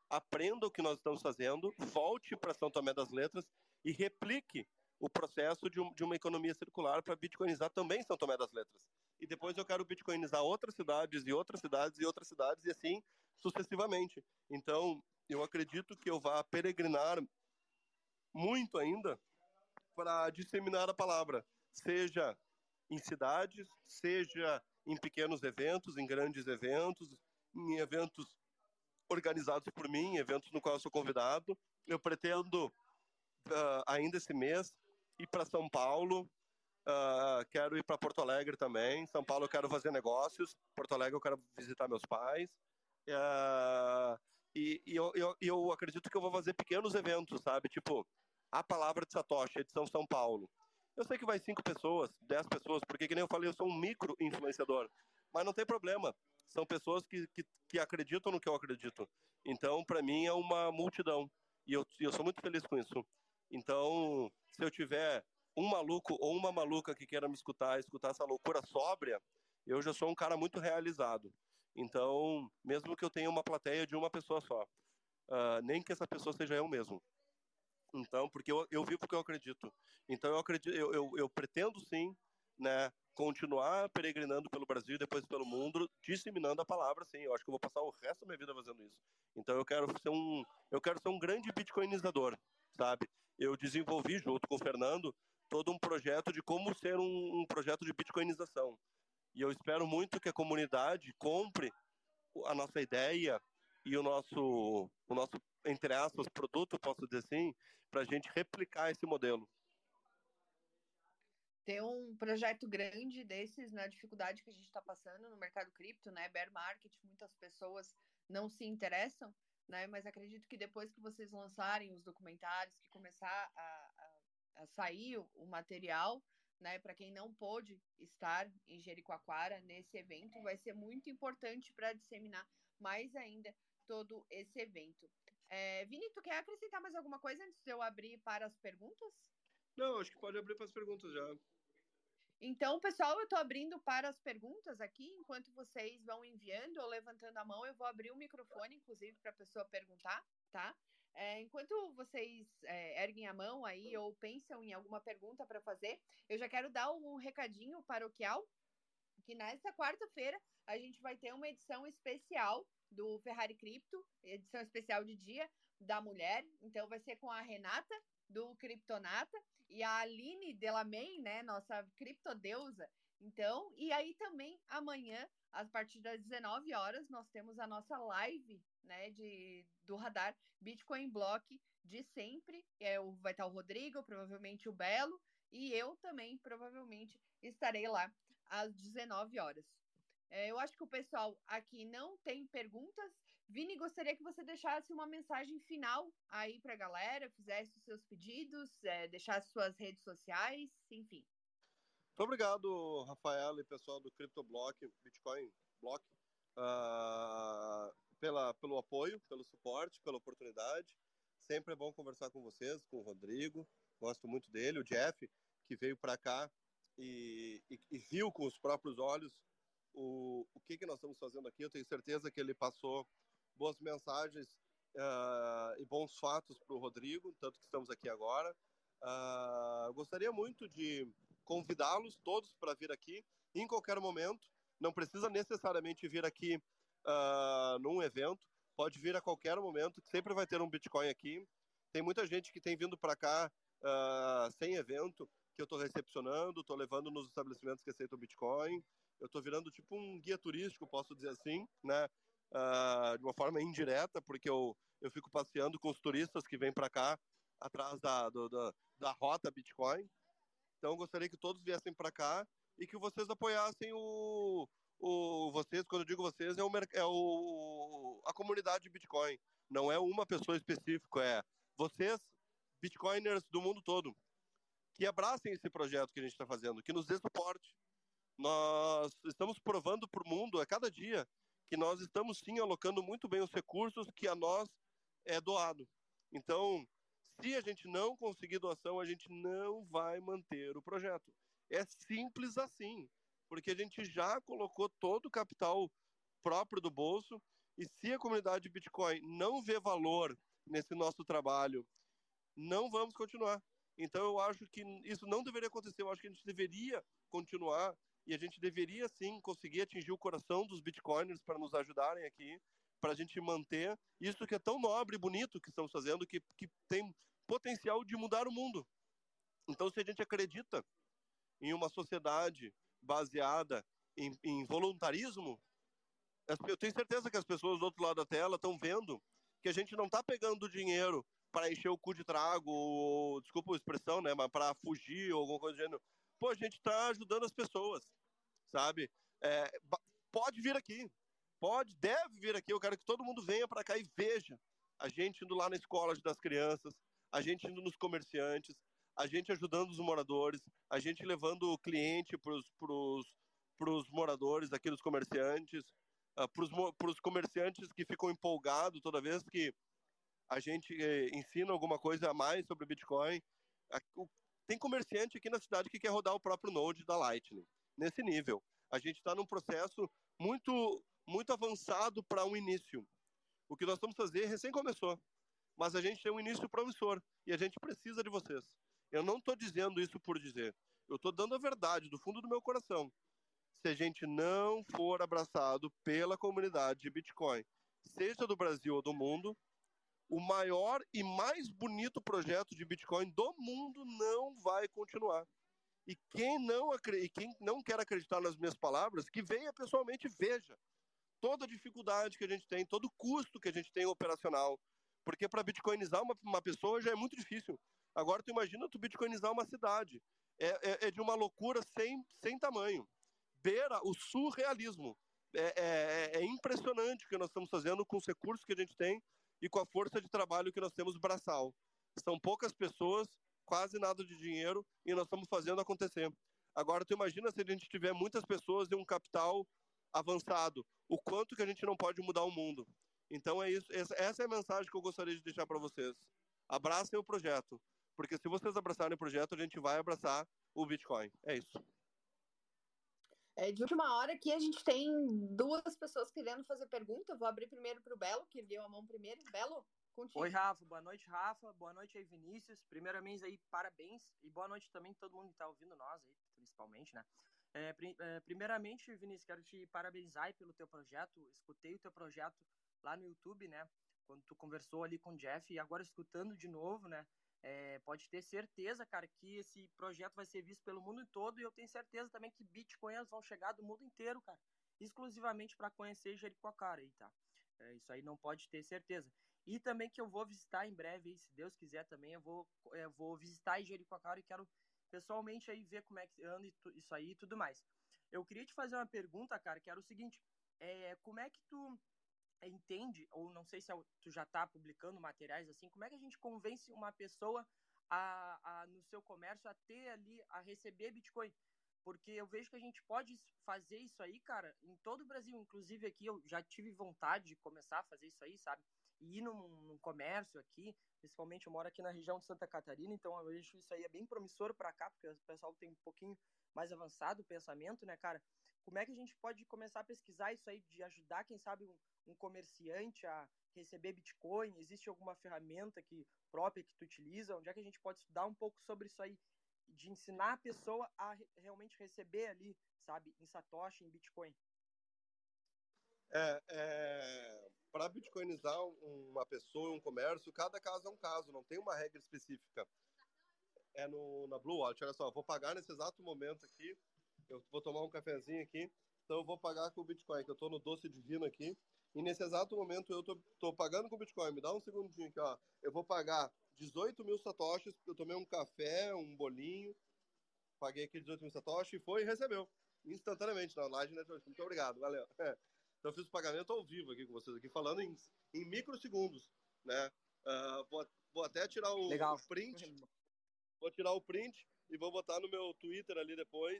aprenda o que nós estamos fazendo, volte para São Tomé das Letras e replique o processo de, um, de uma economia circular para bitcoinizar também São Tomé das Letras e depois eu quero bitcoinizar outras cidades e outras cidades e outras cidades e assim sucessivamente. Então, eu acredito que eu vá peregrinar muito ainda para disseminar a palavra, seja em cidades, seja em pequenos eventos, em grandes eventos, em eventos organizados por mim, eventos no qual eu sou convidado. Eu pretendo uh, ainda esse mês ir para São Paulo Uh, quero ir para Porto Alegre também. São Paulo eu quero fazer negócios. Porto Alegre eu quero visitar meus pais. Uh, e, e eu, eu, eu, acredito que eu vou fazer pequenos eventos, sabe? Tipo, a palavra de Satoshi, edição São Paulo. Eu sei que vai cinco pessoas, dez pessoas, porque, que nem eu falei, eu sou um micro influenciador. Mas não tem problema. São pessoas que, que, que acreditam no que eu acredito. Então, para mim, é uma multidão. E eu, eu sou muito feliz com isso. Então, se eu tiver um maluco ou uma maluca que queira me escutar, escutar essa loucura sóbria, eu já sou um cara muito realizado. Então, mesmo que eu tenha uma plateia de uma pessoa só, uh, nem que essa pessoa seja eu mesmo. Então, porque eu, eu vivo porque eu acredito. Então, eu acredito, eu, eu, eu pretendo sim, né, continuar peregrinando pelo Brasil e depois pelo mundo, disseminando a palavra, sim. Eu acho que eu vou passar o resto da minha vida fazendo isso. Então, eu quero ser um, eu quero ser um grande bitcoinizador, sabe? Eu desenvolvi junto com o Fernando todo um projeto de como ser um, um projeto de bitcoinização. E eu espero muito que a comunidade compre a nossa ideia e o nosso, o nosso entre aspas, produto, posso dizer assim, para a gente replicar esse modelo. Ter um projeto grande desses na dificuldade que a gente está passando no mercado cripto, né? Bear market, muitas pessoas não se interessam, né? Mas acredito que depois que vocês lançarem os documentários, que começar a, a sair o material, né, para quem não pôde estar em Jericoacoara nesse evento, vai ser muito importante para disseminar mais ainda todo esse evento. É, Vini, tu quer acrescentar mais alguma coisa antes de eu abrir para as perguntas? Não, acho que pode abrir para as perguntas já. Então, pessoal, eu estou abrindo para as perguntas aqui. Enquanto vocês vão enviando ou levantando a mão, eu vou abrir o microfone, inclusive, para a pessoa perguntar, tá? É, enquanto vocês é, erguem a mão aí ou pensam em alguma pergunta para fazer, eu já quero dar um recadinho paroquial que nesta quarta-feira a gente vai ter uma edição especial do Ferrari Cripto, edição especial de dia da mulher. Então vai ser com a Renata do Criptonata e a Aline Delamay, né, nossa criptodeusa. Então, e aí também amanhã, a partir das 19 horas, nós temos a nossa live, né, de, do Radar Bitcoin Block de sempre. É, vai estar o Rodrigo, provavelmente o Belo, e eu também, provavelmente, estarei lá às 19 horas. É, eu acho que o pessoal aqui não tem perguntas. Vini, gostaria que você deixasse uma mensagem final aí para a galera, fizesse os seus pedidos, é, deixasse suas redes sociais, enfim. Muito obrigado, Rafael e pessoal do CryptoBlock, Bitcoin Block, uh, pela, pelo apoio, pelo suporte, pela oportunidade. Sempre é bom conversar com vocês, com o Rodrigo, gosto muito dele, o Jeff, que veio para cá e, e, e, viu com os próprios olhos o, o que, que nós estamos fazendo aqui. Eu tenho certeza que ele passou boas mensagens uh, e bons fatos para o Rodrigo, tanto que estamos aqui agora. Uh, gostaria muito de convidá-los todos para vir aqui em qualquer momento. Não precisa necessariamente vir aqui uh, num evento pode vir a qualquer momento, sempre vai ter um Bitcoin aqui. Tem muita gente que tem vindo para cá uh, sem evento, que eu estou recepcionando, estou levando nos estabelecimentos que aceitam Bitcoin. Eu estou virando tipo um guia turístico, posso dizer assim, né? Uh, de uma forma indireta, porque eu, eu fico passeando com os turistas que vêm para cá atrás da, do, da, da rota Bitcoin. Então, gostaria que todos viessem para cá e que vocês apoiassem o, o vocês, quando eu digo vocês, é, o, é o, a comunidade Bitcoin. Não é uma pessoa específica, é vocês, Bitcoiners do mundo todo, que abracem esse projeto que a gente está fazendo, que nos dê suporte. Nós estamos provando para o mundo a cada dia que nós estamos sim alocando muito bem os recursos que a nós é doado. Então, se a gente não conseguir doação, a gente não vai manter o projeto. É simples assim porque a gente já colocou todo o capital próprio do bolso e se a comunidade Bitcoin não vê valor nesse nosso trabalho, não vamos continuar. Então eu acho que isso não deveria acontecer. Eu acho que a gente deveria continuar e a gente deveria sim conseguir atingir o coração dos bitcoiners para nos ajudarem aqui, para a gente manter isso que é tão nobre e bonito que estamos fazendo, que, que tem potencial de mudar o mundo. Então, se a gente acredita em uma sociedade baseada em, em voluntarismo, eu tenho certeza que as pessoas do outro lado da tela estão vendo que a gente não está pegando dinheiro para encher o cu de trago, ou, desculpa a expressão, né, mas para fugir ou alguma coisa do gênero. Pô, a gente está ajudando as pessoas, sabe? É, pode vir aqui, pode, deve vir aqui. Eu quero que todo mundo venha para cá e veja a gente indo lá na escola das crianças, a gente indo nos comerciantes, a gente ajudando os moradores, a gente levando o cliente para os moradores aqui, dos comerciantes, ah, para os comerciantes que ficam empolgados toda vez que a gente eh, ensina alguma coisa a mais sobre Bitcoin. Tem comerciante aqui na cidade que quer rodar o próprio Node da Lightning, nesse nível. A gente está num processo muito, muito avançado para um início. O que nós vamos fazer recém começou, mas a gente tem um início promissor e a gente precisa de vocês. Eu não estou dizendo isso por dizer. Eu estou dando a verdade do fundo do meu coração. Se a gente não for abraçado pela comunidade de Bitcoin, seja do Brasil ou do mundo, o maior e mais bonito projeto de Bitcoin do mundo não vai continuar. E quem não, e quem não quer acreditar nas minhas palavras, que venha pessoalmente e veja toda a dificuldade que a gente tem, todo o custo que a gente tem operacional. Porque para bitcoinizar uma, uma pessoa já é muito difícil. Agora tu imagina tu bitcoinizar uma cidade. É, é, é de uma loucura sem, sem tamanho. Beira o surrealismo. É, é, é, impressionante o que nós estamos fazendo com os recursos que a gente tem e com a força de trabalho que nós temos braçal. São poucas pessoas, quase nada de dinheiro, e nós estamos fazendo acontecer. Agora, tu imagina se a gente tiver muitas pessoas e um capital avançado, o quanto que a gente não pode mudar o mundo. Então, é isso. Essa é a mensagem que eu gostaria de deixar para vocês. Abracem o projeto. Porque se vocês abraçarem o projeto, a gente vai abraçar o Bitcoin. É isso. É, de última hora aqui a gente tem duas pessoas querendo fazer pergunta. Vou abrir primeiro para o Belo, que deu a mão primeiro. Belo, contigo. Oi, Rafa. Boa noite, Rafa. Boa noite aí, Vinícius. Primeiramente aí, parabéns. E boa noite também todo mundo que está ouvindo nós aí, principalmente, né? É, é, primeiramente, Vinícius, quero te parabenizar pelo teu projeto. Escutei o teu projeto lá no YouTube, né? Quando tu conversou ali com o Jeff e agora escutando de novo, né? É, pode ter certeza, cara, que esse projeto vai ser visto pelo mundo todo e eu tenho certeza também que bitcoins vão chegar do mundo inteiro, cara, exclusivamente para conhecer Jericoacoara aí, tá? É, isso aí não pode ter certeza. E também que eu vou visitar em breve, se Deus quiser também, eu vou, eu vou visitar Jericoacoara e quero pessoalmente aí ver como é que anda isso aí e tudo mais. Eu queria te fazer uma pergunta, cara, que era o seguinte, é, como é que tu entende, ou não sei se é tu já está publicando materiais assim, como é que a gente convence uma pessoa a, a, no seu comércio a ter ali, a receber Bitcoin? Porque eu vejo que a gente pode fazer isso aí, cara, em todo o Brasil. Inclusive aqui eu já tive vontade de começar a fazer isso aí, sabe? E ir num, num comércio aqui, principalmente eu moro aqui na região de Santa Catarina, então eu vejo isso aí é bem promissor para cá, porque o pessoal tem um pouquinho mais avançado o pensamento, né, cara? Como é que a gente pode começar a pesquisar isso aí, de ajudar, quem sabe, um, um comerciante a receber Bitcoin? Existe alguma ferramenta que própria que tu utiliza? Onde é que a gente pode estudar um pouco sobre isso aí? De ensinar a pessoa a re realmente receber ali, sabe, em Satoshi, em Bitcoin? É, é para bitcoinizar uma pessoa, um comércio, cada caso é um caso, não tem uma regra específica. É no, na Blue Wallet, olha só, vou pagar nesse exato momento aqui eu vou tomar um cafezinho aqui, então eu vou pagar com o Bitcoin, que eu estou no doce divino aqui. E nesse exato momento eu tô, tô pagando com Bitcoin. Me dá um segundinho aqui, ó. Eu vou pagar 18 mil satoshis, eu tomei um café, um bolinho, paguei aqui 18 mil satoshis e foi e recebeu. Instantaneamente na live, né? Muito obrigado, valeu. Então eu fiz o pagamento ao vivo aqui com vocês, aqui falando em, em microsegundos, né? Uh, vou, vou até tirar o, o print. Vou tirar o print e vou botar no meu Twitter ali depois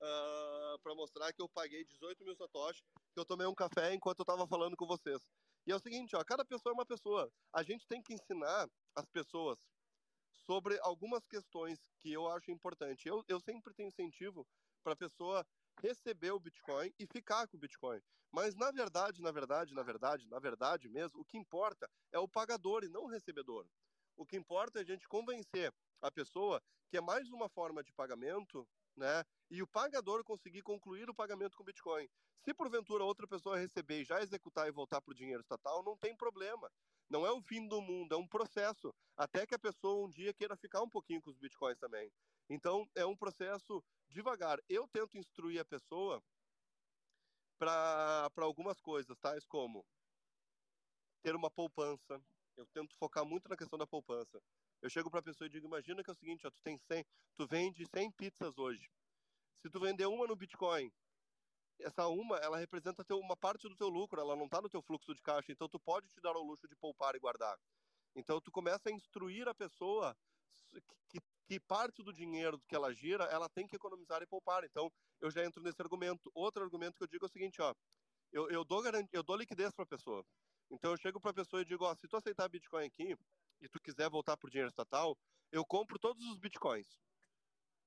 uh, ah, para mostrar que eu paguei 18 mil satoshi, que eu tomei um café enquanto eu estava falando com vocês. E é o seguinte, ó, cada pessoa é uma pessoa. A gente tem que ensinar as pessoas sobre algumas questões que eu acho importante. Eu, eu sempre tenho incentivo para a pessoa receber o Bitcoin e ficar com o Bitcoin. Mas na verdade, na verdade, na verdade, na verdade mesmo, o que importa é o pagador e não o recebedor. O que importa é a gente convencer a pessoa que é mais uma forma de pagamento né? E o pagador conseguir concluir o pagamento com Bitcoin. Se porventura outra pessoa receber já executar e voltar para o dinheiro estatal, não tem problema. Não é o fim do mundo, é um processo. Até que a pessoa um dia queira ficar um pouquinho com os Bitcoins também. Então, é um processo devagar. Eu tento instruir a pessoa para algumas coisas, tais como ter uma poupança. Eu tento focar muito na questão da poupança. Eu chego para a pessoa e digo: imagina que é o seguinte, ó, tu tem 100, tu vende 100 pizzas hoje. Se tu vender uma no Bitcoin, essa uma, ela representa teu, uma parte do teu lucro, ela não está no teu fluxo de caixa, então tu pode te dar o luxo de poupar e guardar. Então tu começa a instruir a pessoa que, que parte do dinheiro que ela gira, ela tem que economizar e poupar. Então eu já entro nesse argumento. Outro argumento que eu digo é o seguinte, ó, eu, eu dou eu dou liquidez para a pessoa. Então eu chego para a pessoa e digo, ó, se tu aceitar Bitcoin aqui, e tu quiser voltar pro dinheiro estatal, eu compro todos os bitcoins.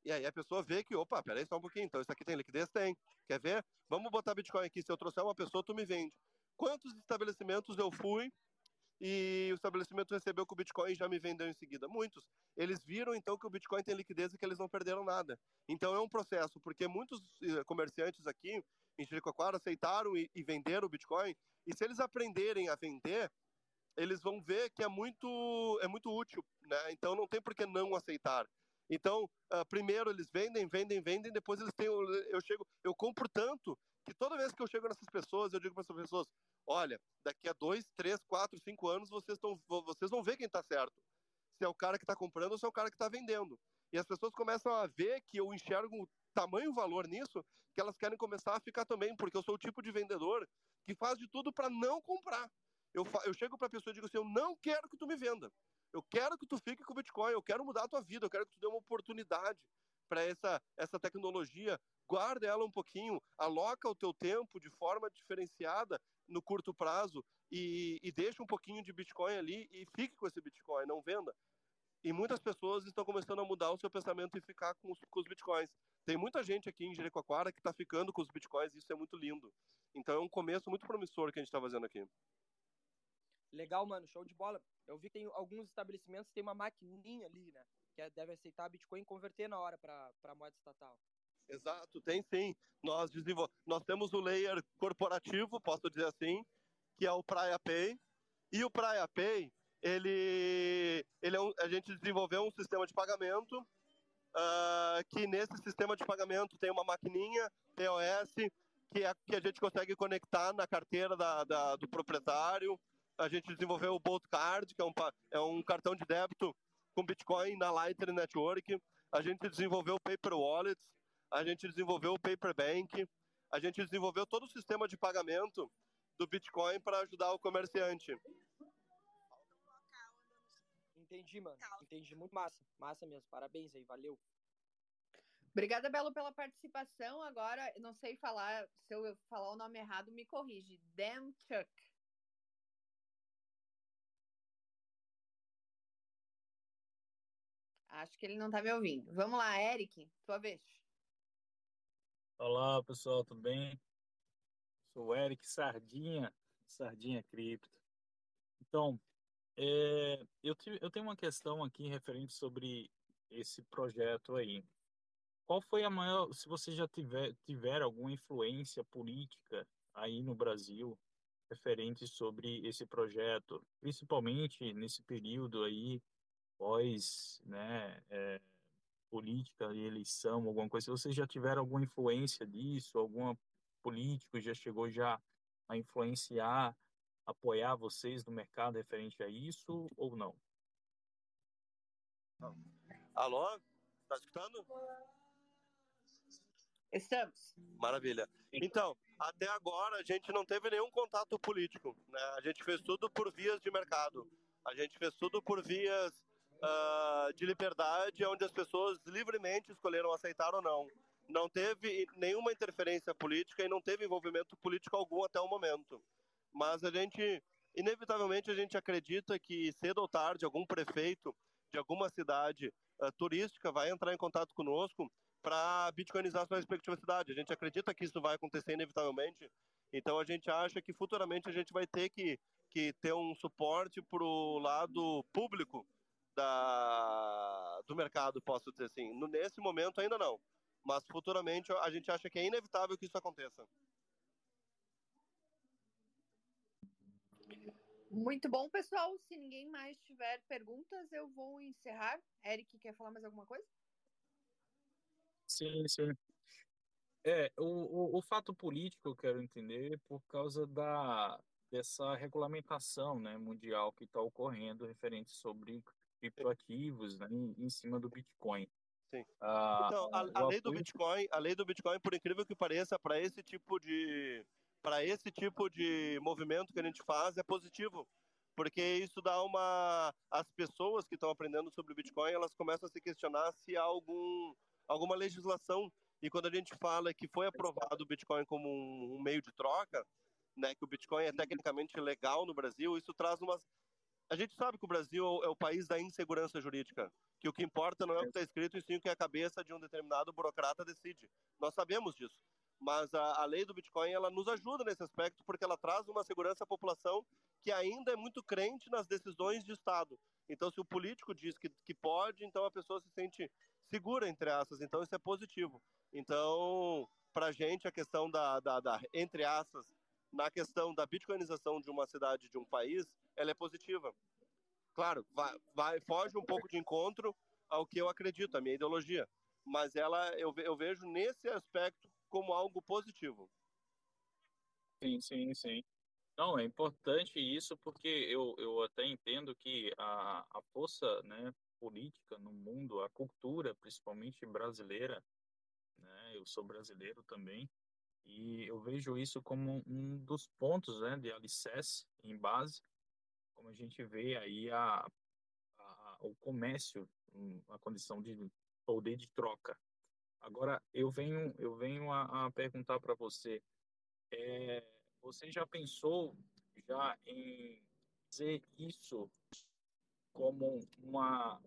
E aí a pessoa vê que, opa, peraí só um pouquinho, então isso aqui tem liquidez? Tem. Quer ver? Vamos botar Bitcoin aqui. Se eu trouxer uma pessoa, tu me vende. Quantos estabelecimentos eu fui e o estabelecimento recebeu com o Bitcoin e já me vendeu em seguida? Muitos. Eles viram então que o Bitcoin tem liquidez e que eles não perderam nada. Então é um processo, porque muitos eh, comerciantes aqui em Jericoacoara aceitaram e, e venderam o Bitcoin, e se eles aprenderem a vender, eles vão ver que é muito, é muito útil, né? Então não tem por que não aceitar. Então, uh, primeiro eles vendem, vendem, vendem, depois eles têm, eu chego, eu compro tanto que toda vez que eu chego nessas pessoas, eu digo para essas pessoas, olha, daqui a dois, três, quatro, cinco anos vocês estão, vocês vão ver quem está certo. Se é o cara que está comprando ou se é o cara que está vendendo. E as pessoas começam a ver que eu enxergo tamanho valor nisso que elas querem começar a ficar também, porque eu sou o tipo de vendedor que faz de tudo para não comprar. Eu, eu chego para a pessoa e digo assim: eu não quero que tu me venda. Eu quero que tu fique com o Bitcoin, eu quero mudar a tua vida, eu quero que tu dê uma oportunidade para essa, essa tecnologia. Guarda ela um pouquinho, aloca o teu tempo de forma diferenciada no curto prazo e, e deixa um pouquinho de Bitcoin ali e fique com esse Bitcoin, não venda. E muitas pessoas estão começando a mudar o seu pensamento e ficar com os, com os bitcoins. Tem muita gente aqui em Jericoacoara que está ficando com os bitcoins e isso é muito lindo. Então é um começo muito promissor que a gente está fazendo aqui. Legal, mano, show de bola. Eu vi que tem alguns estabelecimentos tem uma maquininha ali, né? Que é, deve aceitar Bitcoin e converter na hora para moeda estatal. Exato, tem sim. Nós, desenvol... Nós temos o layer corporativo, posso dizer assim, que é o Praia Pay. E o Praia Pay, ele, ele é um, a gente desenvolveu um sistema de pagamento uh, que nesse sistema de pagamento tem uma maquininha POS que, é, que a gente consegue conectar na carteira da, da, do proprietário. A gente desenvolveu o Bolt Card, que é um, é um cartão de débito com Bitcoin na Lightning Network. A gente desenvolveu o Paper Wallets, a gente desenvolveu o Paper Bank, a gente desenvolveu todo o sistema de pagamento do Bitcoin para ajudar o comerciante. Entendi, mano. Entendi. Muito massa. Massa mesmo. Parabéns aí. Valeu. Obrigada, Belo, pela participação. Agora, não sei falar, se eu falar o nome errado, me corrige. Chuck. Acho que ele não está me ouvindo. Vamos lá, Eric, tua vez. Olá, pessoal, tudo bem? Sou o Eric Sardinha, Sardinha Cripto. Então, é, eu, eu tenho uma questão aqui referente sobre esse projeto aí. Qual foi a maior, se você já tiver, tiver alguma influência política aí no Brasil referente sobre esse projeto, principalmente nesse período aí pós, né, é, política e eleição, alguma coisa, se vocês já tiveram alguma influência disso, algum político já chegou já a influenciar apoiar vocês no mercado referente a isso ou não? Alô? Está escutando? Estamos. Maravilha. Então, até agora a gente não teve nenhum contato político. Né? A gente fez tudo por vias de mercado. A gente fez tudo por vias uh, de liberdade, onde as pessoas livremente escolheram aceitar ou não. Não teve nenhuma interferência política e não teve envolvimento político algum até o momento mas a gente, inevitavelmente, a gente acredita que cedo ou tarde algum prefeito de alguma cidade uh, turística vai entrar em contato conosco para bitcoinizar sua respectiva cidade. A gente acredita que isso vai acontecer inevitavelmente, então a gente acha que futuramente a gente vai ter que, que ter um suporte para o lado público da, do mercado, posso dizer assim. Nesse momento ainda não, mas futuramente a gente acha que é inevitável que isso aconteça. Muito bom, pessoal. Se ninguém mais tiver perguntas, eu vou encerrar. Eric, quer falar mais alguma coisa? Sim, sim. É, o, o, o fato político eu quero entender por causa da, dessa regulamentação né, mundial que está ocorrendo referente sobre criptoativos né, em, em cima do Bitcoin. Sim. Ah, então, a, a lei do Bitcoin, a lei do Bitcoin, por incrível que pareça, para esse tipo de para esse tipo de movimento que a gente faz é positivo, porque isso dá uma as pessoas que estão aprendendo sobre o Bitcoin, elas começam a se questionar se há algum alguma legislação e quando a gente fala que foi aprovado o Bitcoin como um, um meio de troca, né, que o Bitcoin é tecnicamente legal no Brasil, isso traz umas a gente sabe que o Brasil é o país da insegurança jurídica, que o que importa não é o que está escrito, e sim o que a cabeça de um determinado burocrata decide. Nós sabemos disso mas a, a, lei do Bitcoin ela nos ajuda nesse aspecto porque ela traz uma segurança à população que ainda é muito crente nas decisões de Estado. Então, se o político diz que, que pode, então a pessoa se sente segura, entre aspas. Então, isso é positivo. Então, para a gente, a questão da, da, da, entre aspas, na questão da bitcoinização de uma cidade, de um país, ela é positiva. Claro, vai, vai, foge um pouco de encontro ao que eu acredito, a minha ideologia. Mas ela, eu, eu vejo nesse aspecto como algo positivo. Sim, sim, sim. Não, é importante isso porque eu, eu até entendo que a, a força né, política no mundo, a cultura, principalmente brasileira, né, eu sou brasileiro também, e eu vejo isso como um dos pontos né, de alicerce em base, como a gente vê aí a, a, o comércio, a condição de poder de troca Agora, eu venho, eu venho a, a perguntar para você, é, você já pensou já em dizer isso como uma,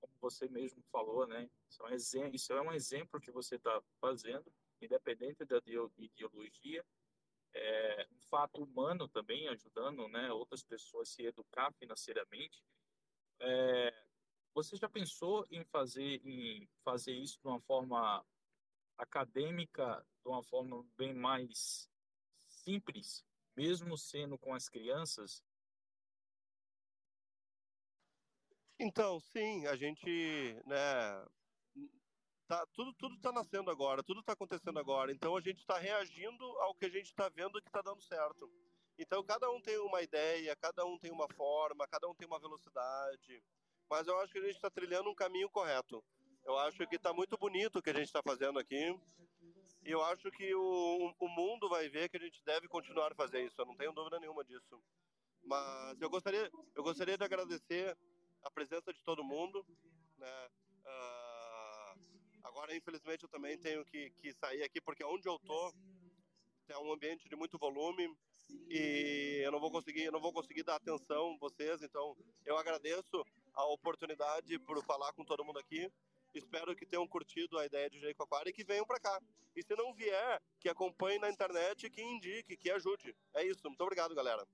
como você mesmo falou, né? Isso é um exemplo, isso é um exemplo que você está fazendo, independente da ideologia, é um fato humano também, ajudando né, outras pessoas a se educar financeiramente. É, você já pensou em fazer, em fazer isso de uma forma acadêmica, de uma forma bem mais simples, mesmo sendo com as crianças? Então, sim, a gente, né, tá, tudo tudo está nascendo agora, tudo está acontecendo agora. Então a gente está reagindo ao que a gente está vendo que está dando certo. Então cada um tem uma ideia, cada um tem uma forma, cada um tem uma velocidade. Mas eu acho que a gente está trilhando um caminho correto. Eu acho que está muito bonito o que a gente está fazendo aqui. E eu acho que o, o mundo vai ver que a gente deve continuar a fazer isso. Eu não tenho dúvida nenhuma disso. Mas eu gostaria, eu gostaria de agradecer a presença de todo mundo. Né? Agora, infelizmente, eu também tenho que, que sair aqui porque onde eu tô é um ambiente de muito volume e eu não vou conseguir, eu não vou conseguir dar atenção a vocês. Então, eu agradeço a oportunidade por falar com todo mundo aqui. Espero que tenham curtido a ideia de Jericoacoara e que venham para cá. E se não vier, que acompanhe na internet, que indique, que ajude. É isso. Muito obrigado, galera.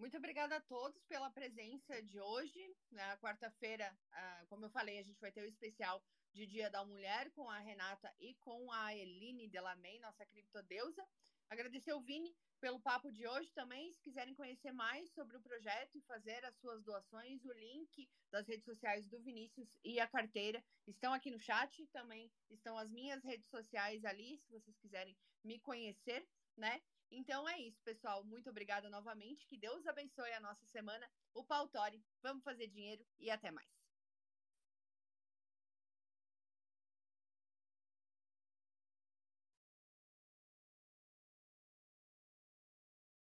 Muito obrigada a todos pela presença de hoje. Na quarta-feira, ah, como eu falei, a gente vai ter o especial de Dia da Mulher com a Renata e com a Eline Delamey, nossa criptodeusa. Agradecer o Vini pelo papo de hoje também. Se quiserem conhecer mais sobre o projeto e fazer as suas doações, o link das redes sociais do Vinícius e a carteira estão aqui no chat. Também estão as minhas redes sociais ali, se vocês quiserem me conhecer, né? Então é isso, pessoal. Muito obrigada novamente. Que Deus abençoe a nossa semana. O Pautori. Vamos fazer dinheiro e até mais.